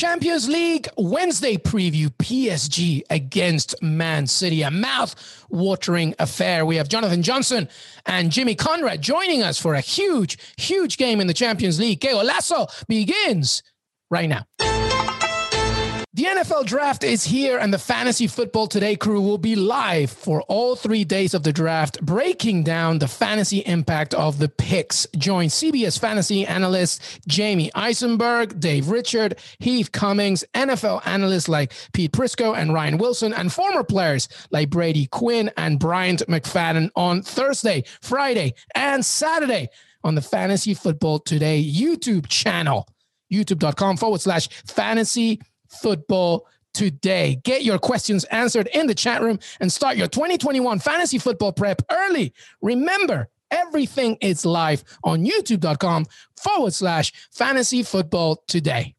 Champions League Wednesday preview PSG against Man City. A mouth watering affair. We have Jonathan Johnson and Jimmy Conrad joining us for a huge, huge game in the Champions League. Que Golazo begins right now. The NFL draft is here, and the Fantasy Football Today crew will be live for all three days of the draft, breaking down the fantasy impact of the picks. Join CBS fantasy analysts Jamie Eisenberg, Dave Richard, Heath Cummings, NFL analysts like Pete Prisco and Ryan Wilson, and former players like Brady Quinn and Bryant McFadden on Thursday, Friday, and Saturday on the Fantasy Football Today YouTube channel, youtube.com forward slash fantasy football today. Get your questions answered in the chat room and start your 2021 fantasy football prep early. Remember, everything is live on youtube.com forward slash fantasy football today.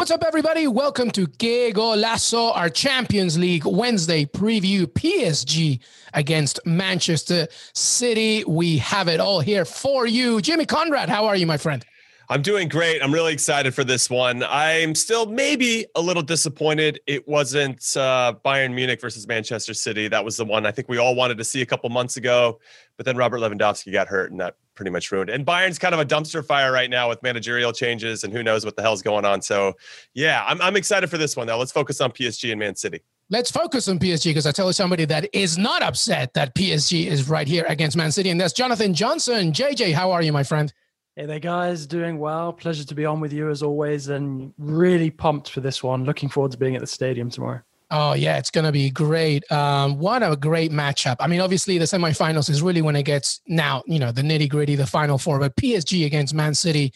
What's up, everybody? Welcome to Que Golazo, our Champions League Wednesday preview. PSG against Manchester City. We have it all here for you. Jimmy Conrad, how are you, my friend? I'm doing great. I'm really excited for this one. I'm still maybe a little disappointed it wasn't uh, Bayern Munich versus Manchester City. That was the one I think we all wanted to see a couple months ago, but then Robert Lewandowski got hurt and that pretty much ruined. And Bayern's kind of a dumpster fire right now with managerial changes and who knows what the hell's going on. So, yeah, I'm, I'm excited for this one. though. let's focus on PSG and Man City. Let's focus on PSG because I tell you somebody that is not upset that PSG is right here against Man City, and that's Jonathan Johnson. JJ, how are you, my friend? Hey there, guys. Doing well. Pleasure to be on with you as always, and really pumped for this one. Looking forward to being at the stadium tomorrow. Oh yeah, it's gonna be great. Um, what a great matchup! I mean, obviously the semifinals is really when it gets now, you know, the nitty gritty, the final four. But PSG against Man City,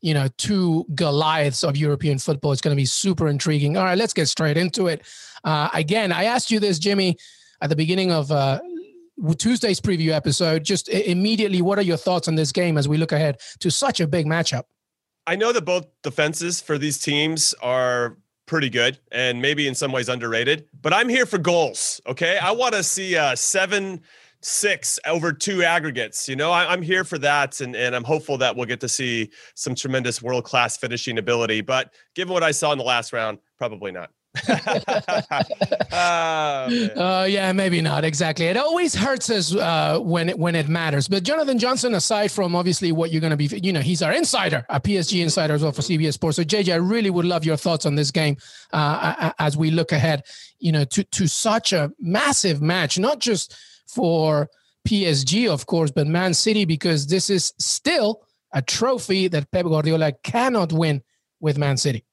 you know, two Goliaths of European football. It's gonna be super intriguing. All right, let's get straight into it. Uh, again, I asked you this, Jimmy, at the beginning of uh, Tuesday's preview episode. Just immediately, what are your thoughts on this game as we look ahead to such a big matchup? I know that both defenses for these teams are pretty good and maybe in some ways underrated, but I'm here for goals. Okay. I want to see a seven six over two aggregates. You know, I, am here for that, and and I'm hopeful that we'll get to see some tremendous world class finishing ability. But given what I saw in the last round, probably not oh, uh, yeah, maybe not exactly. It always hurts us uh, when it when it matters. But Jonathan Johnson, aside from obviously what you're going to be, you know, he's our insider, a PSG insider as well for CBS Sports. So JJ, I really would love your thoughts on this game uh, as we look ahead, you know, to to such a massive match, not just for PSG, of course, but Man City, because this is still a trophy that Pep Guardiola cannot win with Man City.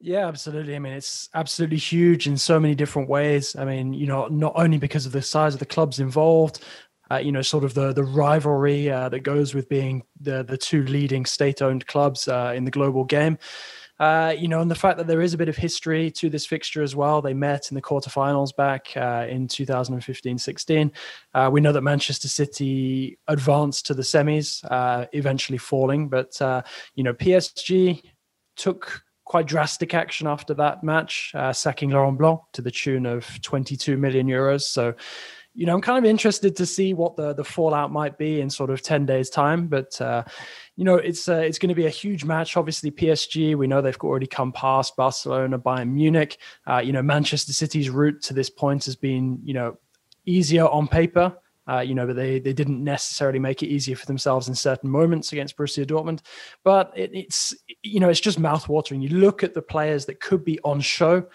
Yeah, absolutely. I mean, it's absolutely huge in so many different ways. I mean, you know, not only because of the size of the clubs involved, uh, you know, sort of the the rivalry uh, that goes with being the the two leading state-owned clubs uh, in the global game. Uh, you know, and the fact that there is a bit of history to this fixture as well. They met in the quarterfinals back uh, in 2015-16. Uh, we know that Manchester City advanced to the semis, eventually falling, but you know, PSG took quite drastic action after that match, uh, sacking Laurent Blanc to the tune of 22 million euros. So, you know, I'm kind of interested to see what the the fallout might be in sort of 10 days' time. But uh, you know, it's uh, it's going to be a huge match. Obviously, PSG. We know they've already come past Barcelona, Bayern Munich. Uh, you know, Manchester City's route to this point has been you know easier on paper. Uh, you know, but they they didn't necessarily make it easier for themselves in certain moments against Borussia Dortmund. But it, it's you know, it's just mouthwatering. You look at the players that could be on show.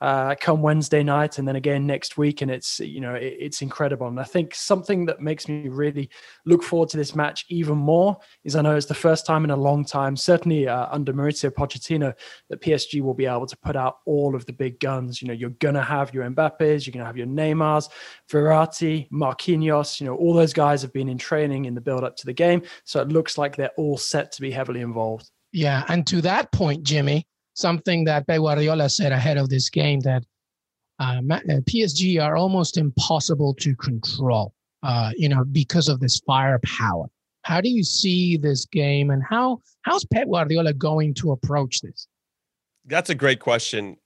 Uh, come Wednesday night, and then again next week, and it's you know it, it's incredible. And I think something that makes me really look forward to this match even more is I know it's the first time in a long time, certainly uh, under Mauricio Pochettino, that PSG will be able to put out all of the big guns. You know, you're gonna have your Mbappes, you're gonna have your Neymars, Verratti, Marquinhos. You know, all those guys have been in training in the build up to the game, so it looks like they're all set to be heavily involved. Yeah, and to that point, Jimmy, something that Pep Guardiola said ahead of this game that uh, uh PSG are almost impossible to control, uh, you know, because of this firepower. How do you see this game, and how how's Pep Guardiola going to approach this? That's a great question.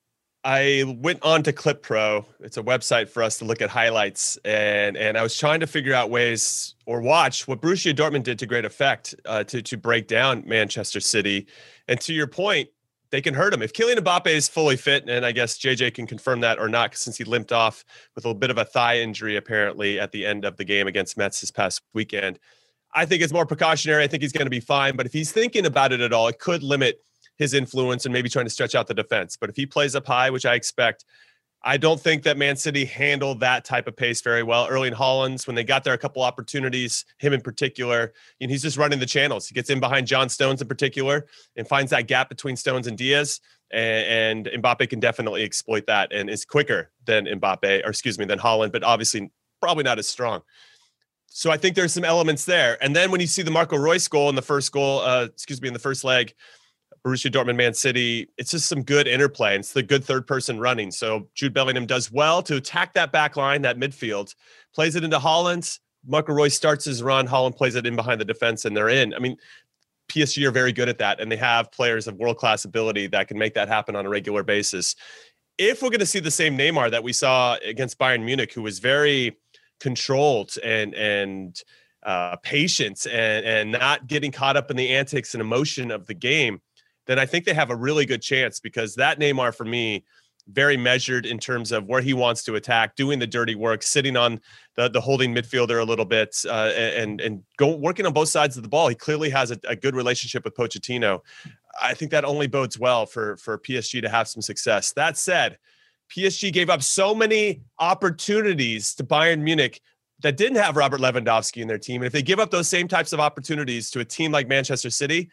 I went on to Clip Pro. It's a website for us to look at highlights, and and I was trying to figure out ways or watch what Borussia Dortmund did to great effect uh, to to break down Manchester City. And to your point, they can hurt him. If Kylian Mbappe is fully fit, and I guess JJ can confirm that or not, since he limped off with a little bit of a thigh injury apparently at the end of the game against Metz this past weekend, I think it's more precautionary. I think he's going to be fine. But if he's thinking about it at all, it could limit his influence and maybe trying to stretch out the defense. But if he plays up high, which I expect, I don't think that Man City handled that type of pace very well. Erling Haaland's, when they got there a couple opportunities, him in particular, and he's just running the channels. He gets in behind John Stones in particular and finds that gap between Stones and Dias. And, and Mbappe can definitely exploit that and is quicker than Mbappe, or excuse me, than Haaland, but obviously probably not as strong. So I think there's some elements there. And then when you see the Marco Reus goal in the first goal, uh, excuse me, in the first leg, Borussia Dortmund, Man City. It's just some good interplay. It's the good third person running. So Jude Bellingham does well to attack that back line, that midfield, plays it into. Marco Reus starts his run. Haaland plays it in behind the defense, and they're in. I mean, PSG are very good at that, and they have players of world class ability that can make that happen on a regular basis. If we're going to see the same Neymar that we saw against Bayern Munich, who was very controlled and and uh, patient and and not getting caught up in the antics and emotion of the game, then I think they have a really good chance because that Neymar for me very measured in terms of where he wants to attack, doing the dirty work, sitting on the, the holding midfielder a little bit, uh, and and go working on both sides of the ball. He clearly has a, a, good relationship with Pochettino. I think that only bodes well for for PSG to have some success. That said, PSG gave up so many opportunities to Bayern Munich that didn't have Robert Lewandowski in their team, and if they give up those same types of opportunities to a team like Manchester City,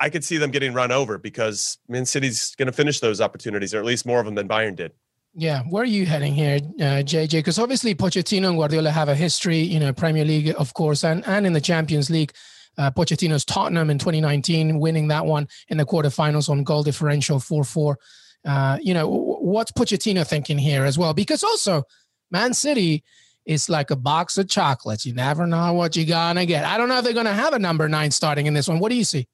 I could see them getting run over because Man City's going to finish those opportunities, or at least more of them than Bayern did. Yeah, where are you heading here, uh, JJ? Because obviously Pochettino and Guardiola have a history, you know, Premier League, of course, and and in the Champions League. Uh, Pochettino's Tottenham in 2019, winning that one in the quarterfinals on goal differential 4-4. Uh, you know, what's Pochettino thinking here as well? Because also, Man City is like a box of chocolates. You never know what you're gonna get. I don't know if they're gonna have a number nine starting in this one. What do you see?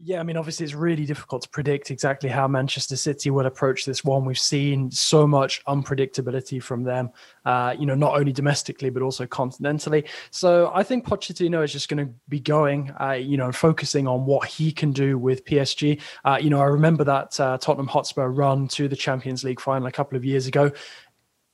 Yeah, I mean, obviously, it's really difficult to predict exactly how Manchester City will approach this one. We've seen so much unpredictability from them, uh, you know, not only domestically but also continentally. So I think Pochettino is just going to be going, uh, you know, focusing on what he can do with PSG. Uh, you know, I remember that uh, Tottenham Hotspur run to the Champions League final a couple of years ago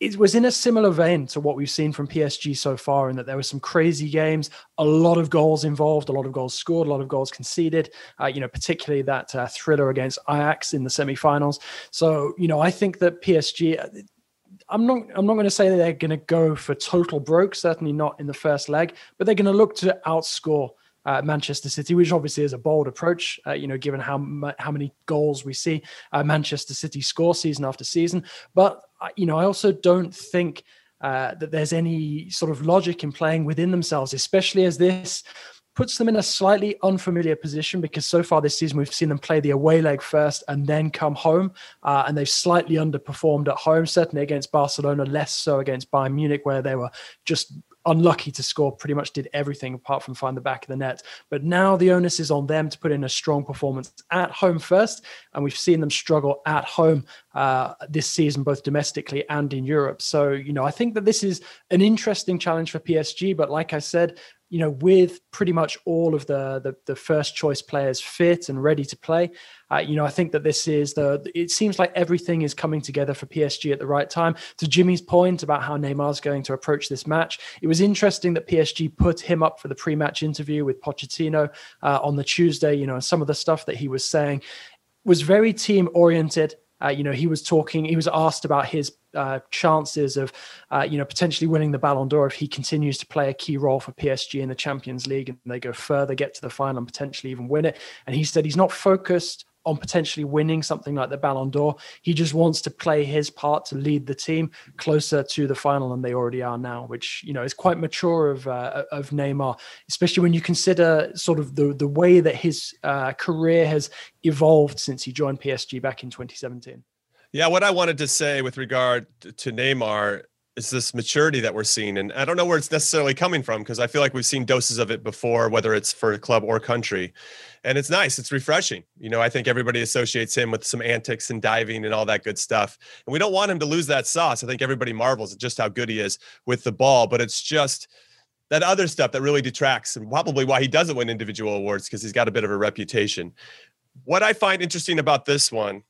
it was in a similar vein to what we've seen from PSG so far, in that there were some crazy games, a lot of goals involved, a lot of goals scored, a lot of goals conceded. Uh, you know, particularly that uh, thriller against Ajax in the semi-finals. So, you know, I think that PSG. Uh, I'm not. I'm not going to say that they're going to go for total broke. Certainly not in the first leg, but they're going to look to outscore uh, Manchester City, which obviously is a bold approach, uh, you know, given how how many goals we see uh, Manchester City score season after season. But you know, I also don't think uh, that there's any sort of logic in playing within themselves, especially as this puts them in a slightly unfamiliar position because so far this season we've seen them play the away leg first and then come home, uh, and they've slightly underperformed at home. Certainly against Barcelona, less so against Bayern Munich, where they were just unlucky to score, pretty much did everything apart from find the back of the net. But now the onus is on them to put in a strong performance at home first. And we've seen them struggle at home uh, this season, both domestically and in Europe. So, you know, I think that this is an interesting challenge for PSG. But like I said, you know, with pretty much all of the, the, the first choice players fit and ready to play, uh, you know, I think that this is the. It seems like everything is coming together for PSG at the right time. To Jimmy's point about how Neymar's going to approach this match, it was interesting that PSG put him up for the pre-match interview with Pochettino uh, on the Tuesday. You know, and some of the stuff that he was saying was very team oriented Uh, you know, he was talking, he was asked about his uh, chances of, uh, you know, potentially winning the Ballon d'Or if he continues to play a key role for PSG in the Champions League and they go further, get to the final, and potentially even win it. And he said he's not focused on potentially winning something like the Ballon d'Or. He just wants to play his part to lead the team closer to the final than they already are now, which you know is quite mature of uh, of Neymar, especially when you consider sort of the the way that his uh, career has evolved since he joined PSG back in 2017. Yeah, what I wanted to say with regard to Neymar is this maturity that we're seeing. And I don't know where it's necessarily coming from because I feel like we've seen doses of it before, whether it's for club or country. And it's nice, it's refreshing. You know, I think everybody associates him with some antics and diving and all that good stuff. And we don't want him to lose that sauce. I think everybody marvels at just how good he is with the ball, but it's just that other stuff that really detracts and probably why he doesn't win individual awards because he's got a bit of a reputation. What I find interesting about this one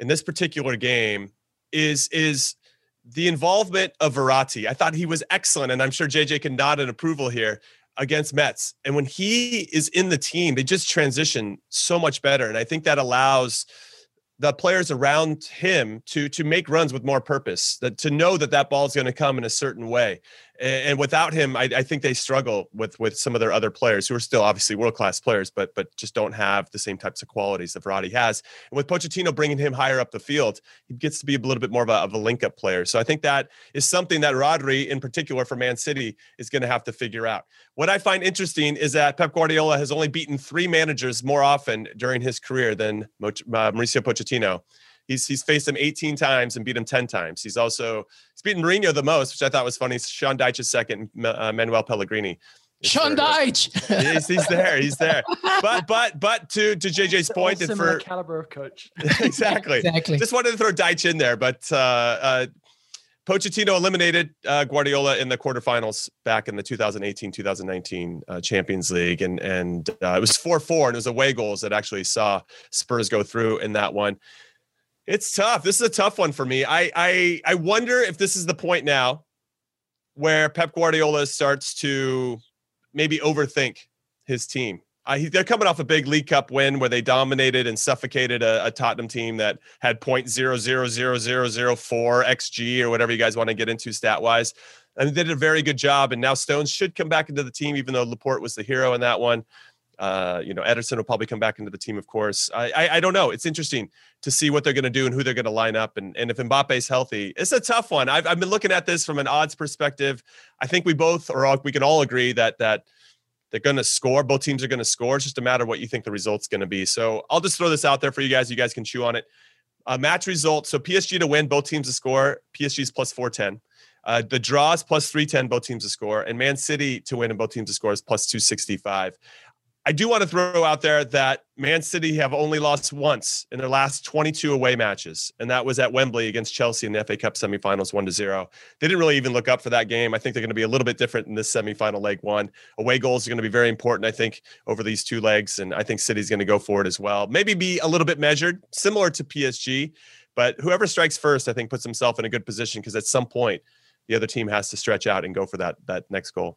in this particular game is is the involvement of Verratti. I thought he was excellent, and I'm sure JJ can nod in approval here against Metz. And when he is in the team, they just transition so much better. And I think that allows the players around him to to make runs with more purpose that to know that that ball is going to come in a certain way and, without him I, I, think they struggle with with some of their other players who are still obviously world class players but but just don't have the same types of qualities that Verratti has. And with Pochettino bringing him higher up the field he gets to be a little bit more of a, of a link up player. So I think that is something that Rodri in particular for Man City is going to have to figure out. What I find interesting is that Pep Guardiola has only beaten three managers more often during his career than uh, Mauricio Pochettino He's he's faced him 18 times and beat him 10 times. He's also he's beaten Mourinho the most, which I thought was funny. Sean Dyche is second, uh, Manuel Pellegrini. Sean Dyche. he's, he's there. He's there. But but but to to JJ's point, and for caliber of coach. exactly. Exactly. Just wanted to throw Dyche in there, but uh, uh, Pochettino eliminated uh, Guardiola in the quarterfinals back in the 2018-2019 uh, Champions League, and and uh, it was four four, and it was away goals that actually saw Spurs go through in that one. It's tough. This is a tough one for me. I I I wonder if this is the point now where Pep Guardiola starts to maybe overthink his team. Uh, he, they're coming off a big League Cup win where they dominated and suffocated a, a Tottenham team that had point zero zero zero zero zero four xG or whatever you guys want to get into stat wise, and they did a very good job. And now Stones should come back into the team, even though Laporte was the hero in that one. Uh, you know, Ederson will probably come back into the team, of course. I, I, I don't know. It's interesting to see what they're going to do and who they're going to line up. And, and if Mbappe's healthy, it's a tough one. I've, I've been looking at this from an odds perspective. I think we both, or all, we can all agree that that they're going to score. Both teams are going to score. It's just a matter of what you think the result's going to be. So I'll just throw this out there for you guys. You guys can chew on it. Uh, match result. So PSG to win, both teams to score. PSG's plus 410. Uh, the draws plus 310, both teams to score. And Man City to win and both teams to score is plus 265. I do want to throw out there that Man City have only lost once in their last 22 away matches, and that was at Wembley against Chelsea in the FA Cup semifinals, one to zero. They didn't really even look up for that game. I think they're going to be a little bit different in this semifinal leg one. Away goals are going to be very important, I think, over these two legs, and I think City's going to go for it as well. Maybe be a little bit measured, similar to PSG, but whoever strikes first, I think, puts himself in a good position because at some point the other team has to stretch out and go for that that next goal.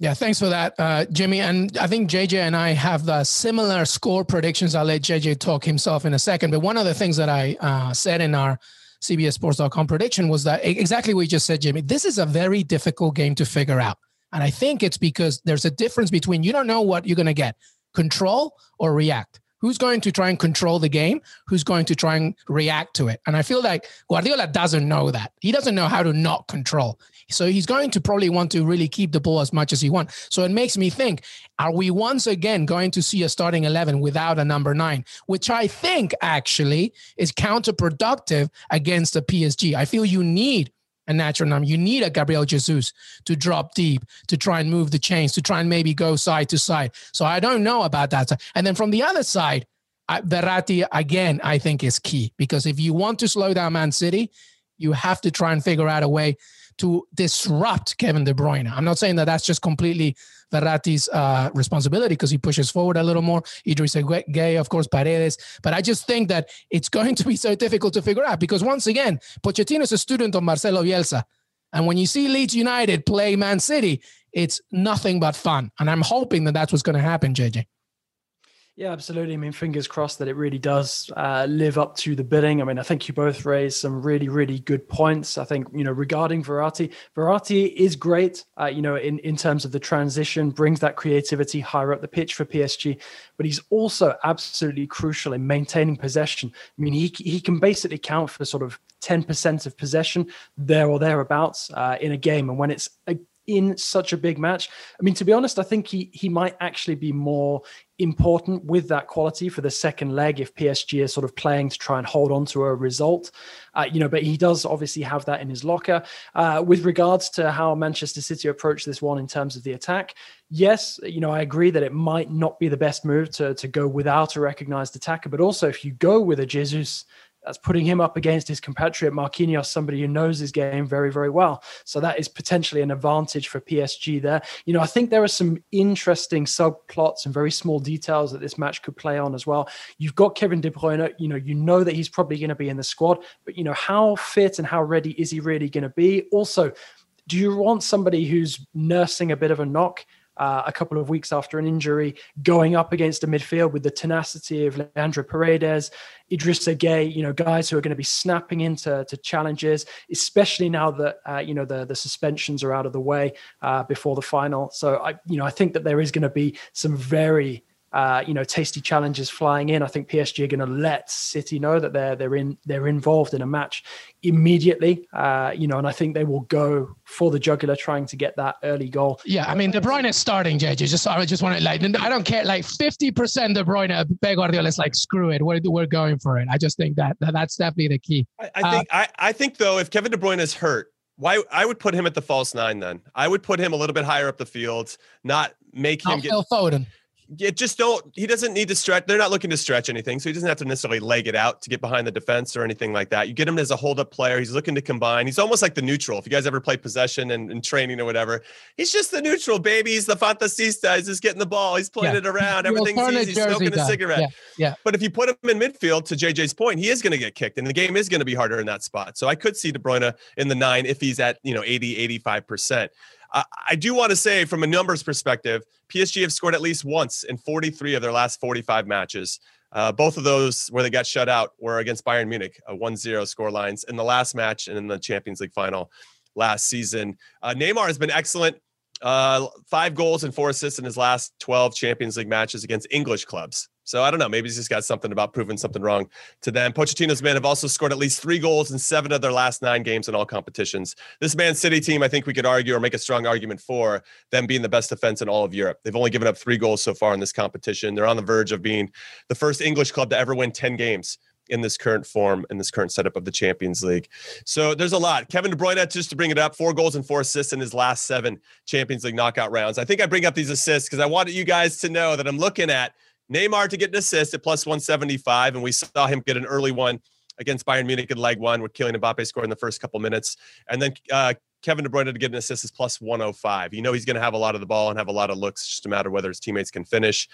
Yeah, thanks for that, uh, Jimmy. And I think JJ and I have the similar score predictions. I'll let JJ talk himself in a second. But one of the things that I uh, said in our CBSSports.com prediction was that exactly what you just said, Jimmy. This is a very difficult game to figure out. And I think it's because there's a difference between you don't know what you're going to get control or react. Who's going to try and control the game? Who's going to try and react to it? And I feel like Guardiola doesn't know that. He doesn't know how to not control. So he's going to probably want to really keep the ball as much as he wants. So it makes me think, are we once again going to see a starting 11 without a number nine, which I think actually is counterproductive against the PSG? I feel you need a natural number. You need a Gabriel Jesus to drop deep, to try and move the chains, to try and maybe go side to side. So I don't know about that. And then from the other side, Verratti again, I think is key because if you want to slow down Man City, you have to try and figure out a way to disrupt Kevin De Bruyne. I'm not saying that that's just completely Verratti's uh, responsibility because he pushes forward a little more. Idrissa Gueye, of course, Paredes. But I just think that it's going to be so difficult to figure out because once again, Pochettino is a student of Marcelo Bielsa. And when you see Leeds United play Man City, it's nothing but fun. And I'm hoping that that's what's going to happen, JJ. Yeah, absolutely. I mean, fingers crossed that it really does uh, live up to the bidding. I mean, I think you both raised some really, really good points. I think, you know, regarding Verratti, Verratti is great, uh, you know, in, in terms of the transition, brings that creativity higher up the pitch for PSG, but he's also absolutely crucial in maintaining possession. I mean, he, he can basically count for sort of 10% of possession there or thereabouts uh, in a game. And when it's a in such a big match. I mean, to be honest, I think he he might actually be more important with that quality for the second leg if PSG is sort of playing to try and hold on to a result. Uh, you know, but he does obviously have that in his locker. Uh, with regards to how Manchester City approach this one in terms of the attack, yes, you know, I agree that it might not be the best move to to go without a recognized attacker, but also if you go with a Jesus that's putting him up against his compatriot Marquinhos, somebody who knows his game very, very well. So that is potentially an advantage for PSG there. You know, I think there are some interesting subplots and very small details that this match could play on as well. You've got Kevin De Bruyne, you know, you know that he's probably going to be in the squad, but you know, how fit and how ready is he really going to be? Also, do you want somebody who's nursing a bit of a knock? Uh, a couple of weeks after an injury, going up against a midfield with the tenacity of Leandro Paredes, Idrissa Gueye, you know, guys who are going to be snapping into to challenges, especially now that uh, you know the the suspensions are out of the way uh, before the final. So I, you know, I think that there is going to be some very uh, you know, tasty challenges flying in. I think PSG are going to let City know that they're they're in they're involved in a match immediately. Uh, you know, and I think they will go for the jugular, trying to get that early goal. Yeah, I mean, De Bruyne is starting, JJ. Just I just want to like, I don't care. Like fifty percent De Bruyne, Pep Guardiola is like, screw it, we're we're going for it. I just think that, that that's definitely the key. I, I think uh, I I think though, if Kevin De Bruyne is hurt, why I would put him at the false nine then. I would put him a little bit higher up the field, not make him get Phil Foden yeah, just don't. He doesn't need to stretch. They're not looking to stretch anything, so he doesn't have to necessarily leg it out to get behind the defense or anything like that. You get him as a hold-up player. He's looking to combine. He's almost like the neutral. If you guys ever play possession and, and training or whatever, he's just the neutral baby. He's the fantasista. He's just getting the ball. He's playing yeah. it around. Everything's easy. He's smoking a cigarette. Yeah. yeah. But if you put him in midfield, to JJ's point, he is going to get kicked, and the game is going to be harder in that spot. So I could see De Bruyne in the nine if he's at you know 80, 85 percent. I do want to say, from a numbers perspective, PSG have scored at least once in 43 of their last 45 matches. Uh, both of those where they got shut out were against Bayern Munich, a 1 0 score lines in the last match and in the Champions League final last season. Uh, Neymar has been excellent. Uh, five goals and four assists in his last 12 Champions League matches against English clubs. So I don't know. Maybe he's just got something about proving something wrong to them. Pochettino's men have also scored at least three goals in seven of their last nine games in all competitions. This Man City team, I think we could argue or make a strong argument for them being the best defense in all of Europe. They've only given up three goals so far in this competition. They're on the verge of being the first English club to ever win 10 games in this current form in this current setup of the Champions League. So there's a lot. Kevin De Bruyne, just to bring it up, four goals and four assists in his last seven Champions League knockout rounds. I think I bring up these assists because I wanted you guys to know that I'm looking at Neymar to get an assist at plus 175, and we saw him get an early one against Bayern Munich in leg one with Kylian Mbappe scoring in the first couple minutes. And then uh, Kevin De Bruyne to get an assist is plus 105. You know he's going to have a lot of the ball and have a lot of looks, just a matter whether his teammates can finish.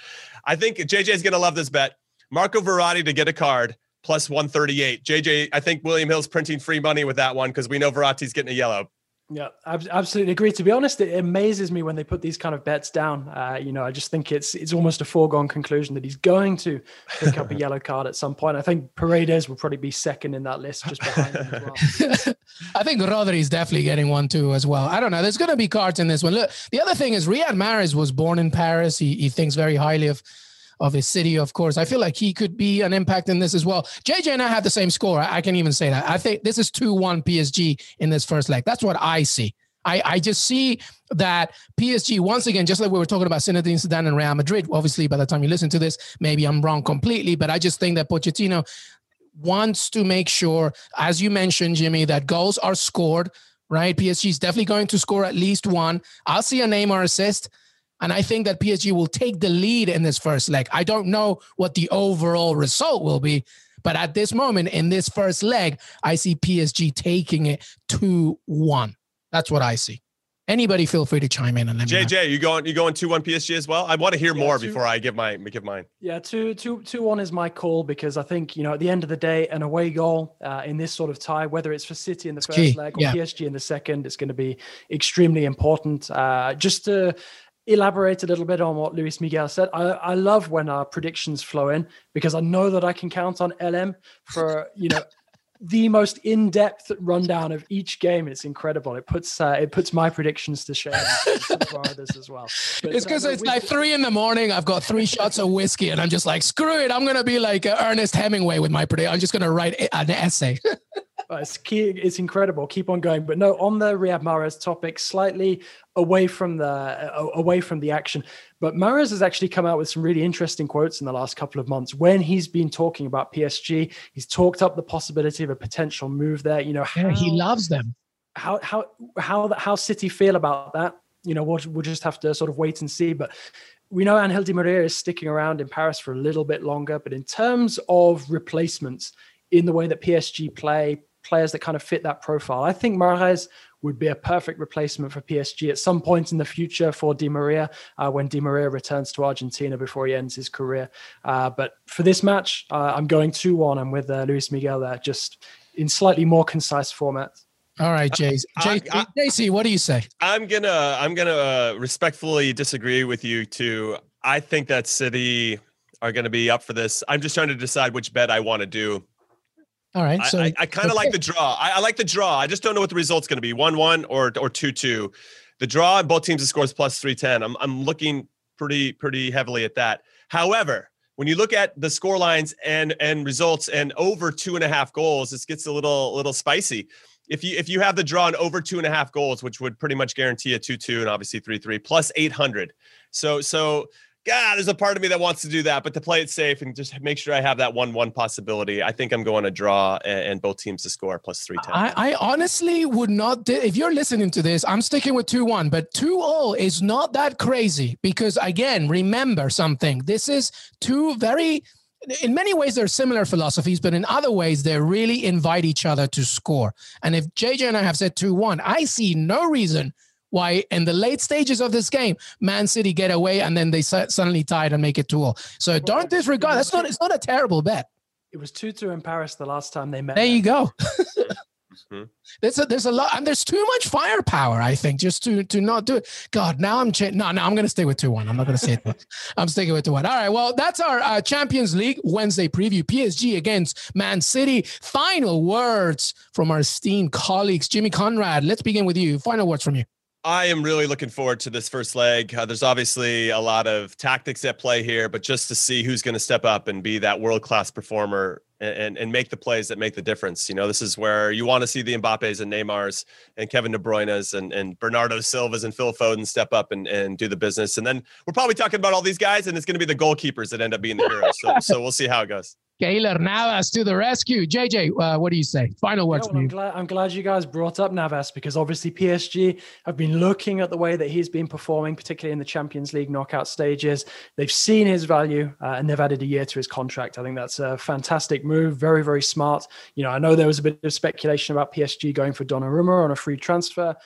I think JJ is going to love this bet. Marco Verratti to get a card plus 138. JJ, I think William Hill's printing free money with that one because we know Verratti's getting a yellow. Yeah, I absolutely agree. To be honest, it amazes me when they put these kind of bets down. Uh, you know, I just think it's it's almost a foregone conclusion that he's going to pick up a yellow card at some point. I think Paredes will probably be second in that list, just behind him as well. I think Rodri is definitely getting one too as well. I don't know. There's going to be cards in this one. Look, the other thing is Riyad Mahrez was born in Paris. He he thinks very highly of of his city, of course. I feel like he could be an impact in this as well. JJ and I have the same score. I, can even say that. I think this is 2 1 PSG in this first leg. That's what I see. I, I just see that PSG, once again, just like we were talking about Zinedine Zidane and Real Madrid, obviously, by the time you listen to this, maybe I'm wrong completely, but I just think that Pochettino wants to make sure, as you mentioned, Jimmy, that goals are scored, right? PSG is definitely going to score at least one. I'll see a Neymar assist And I think that PSG will take the lead in this first leg. I don't know what the overall result will be, but at this moment in this first leg, I see PSG taking it 2 1. That's what I see. Anybody feel free to chime in and let me JJ, know. you going you going two one PSG as well? I want to hear yeah, more two, before I give my give mine. Yeah, two two two one is my call because I think you know at the end of the day, an away goal uh, in this sort of tie, whether it's for City in the it's first key. leg or yeah. PSG in the second, it's going to be extremely important. Uh, just to elaborate a little bit on what Luis Miguel said. I, I love when our predictions flow in because I know that I can count on LM for you know the most in-depth rundown of each game. It's incredible. It puts uh, it puts my predictions to shame others as well. But, it's because uh, it's like three in the morning. I've got three shots of whiskey, and I'm just like, screw it. I'm gonna be like uh, Ernest Hemingway with my prediction. I'm just gonna write an essay. it's key, it's incredible. Keep on going. But no, on the Riyad Mahrez topic, slightly away from the uh, away from the action. But Mahrez has actually come out with some really interesting quotes in the last couple of months when he's been talking about PSG. He's talked up the possibility of a potential move there. You know, how, yeah, he loves them. How how how how City feel about that? You know, we'll, we'll just have to sort of wait and see. But we know Angel Di Maria is sticking around in Paris for a little bit longer. But in terms of replacements, in the way that PSG play, players that kind of fit that profile. I think Mahrez would be a perfect replacement for PSG at some point in the future for Di Maria uh, when Di Maria returns to Argentina before he ends his career. Uh, but for this match, uh, I'm going 2 1. I'm with uh, Luis Miguel there, just in slightly more concise format. All right, Jace. JC, what do you say? I'm gonna I'm gonna uh, respectfully disagree with you too. I think that City are going to be up for this. I'm just trying to decide which bet I want to do. All right. So I, I, I kind of like the draw. I, I, like the draw. I just don't know what the result's going to be one one or or two two. The draw both teams to scores plus three ten. I'm I'm looking pretty pretty heavily at that. However, when you look at the score lines and and results and over two and a half goals, this gets a little little spicy. If you if you have the draw and over two and a half goals, which would pretty much guarantee a two two and obviously three three plus eight hundred. So so God, there's a part of me that wants to do that, but to play it safe and just make sure I have that one-one possibility, I think I'm going to draw and, and both teams to score plus three ten. I, I, honestly would not. If you're listening to this, I'm sticking with two-one, but two-all is not that crazy because again, remember something. This is two very. In many ways, they're similar philosophies, but in other ways, they really invite each other to score. And if JJ and I have said 2 1, I see no reason why in the late stages of this game, Man City get away and then they suddenly tie it and make it 2 all. So don't disregard. That's not. It's not a terrible bet. It was 2 2 in Paris the last time they met. There you go. Mm-hmm. There's a there's a lot and there's too much firepower. I think just to to not do it. God, now I'm cha- no no I'm going to stay with two one. I'm not going to say it. I'm sticking with two one. All right. Well, that's our uh, Champions League Wednesday preview. PSG against Man City. Final words from our esteemed colleagues. Jimmy Conrad. Let's begin with you. Final words from you. I am really looking forward to this first leg. Uh, there's obviously a lot of tactics at play here, but just to see who's going to step up and be that world class performer and, and make the plays that make the difference. You know, this is where you want to see the Mbappes and Neymars and Kevin De Bruyne's and, and Bernardo Silva's and Phil Foden step up and, and do the business. And then we're probably talking about all these guys, and it's going to be the goalkeepers that end up being the heroes. So, so we'll see how it goes. Keylor Navas to the rescue. JJ, uh, what do you say? Final words yeah, well, I'm glad, I'm glad you guys brought up Navas because obviously PSG have been looking at the way that he's been performing, particularly in the Champions League knockout stages. They've seen his value uh, and they've added a year to his contract. I think that's a fantastic move. Very, very smart. You know, I know there was a bit of speculation about PSG going for Donnarumma on a free transfer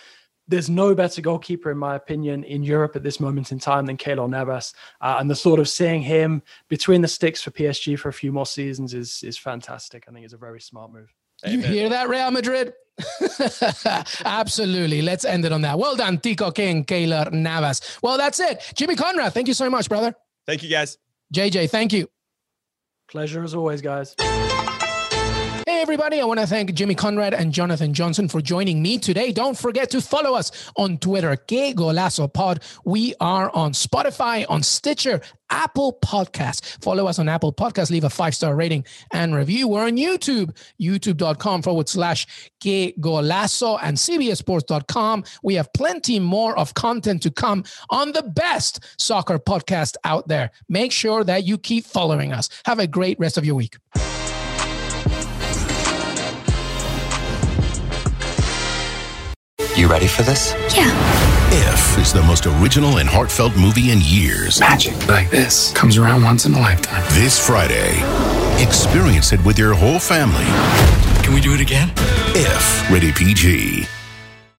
there's no better goalkeeper, in my opinion, in Europe at this moment in time than Keylor Navas. Uh, and the thought of seeing him between the sticks for PSG for a few more seasons is is fantastic. I think it's a very smart move. You hear that, Real Madrid? Absolutely. Let's end it on that. Well done, Tico King, Keylor Navas. Well, that's it. Jimmy Conrad, thank you so much, brother. Thank you, guys. JJ, thank you. Pleasure as always, guys. Everybody. I want to thank Jimmy Conrad and Jonathan Johnson for joining me today. Don't forget to follow us on Twitter, Que Golazo Pod. We are on Spotify, on Stitcher, Apple Podcasts. Follow us on Apple Podcasts. Leave a five star rating and review. We're on YouTube, youtube.com forward slash Que Golazo and CBSSports.com. We have plenty more of content to come on the best soccer podcast out there. Make sure that you keep following us. Have a great rest of your week. You ready for this? Yeah. If is the most original and heartfelt movie in years. Magic like this comes around once in a lifetime. This Friday, experience it with your whole family. Can we do it again? If, rated PG.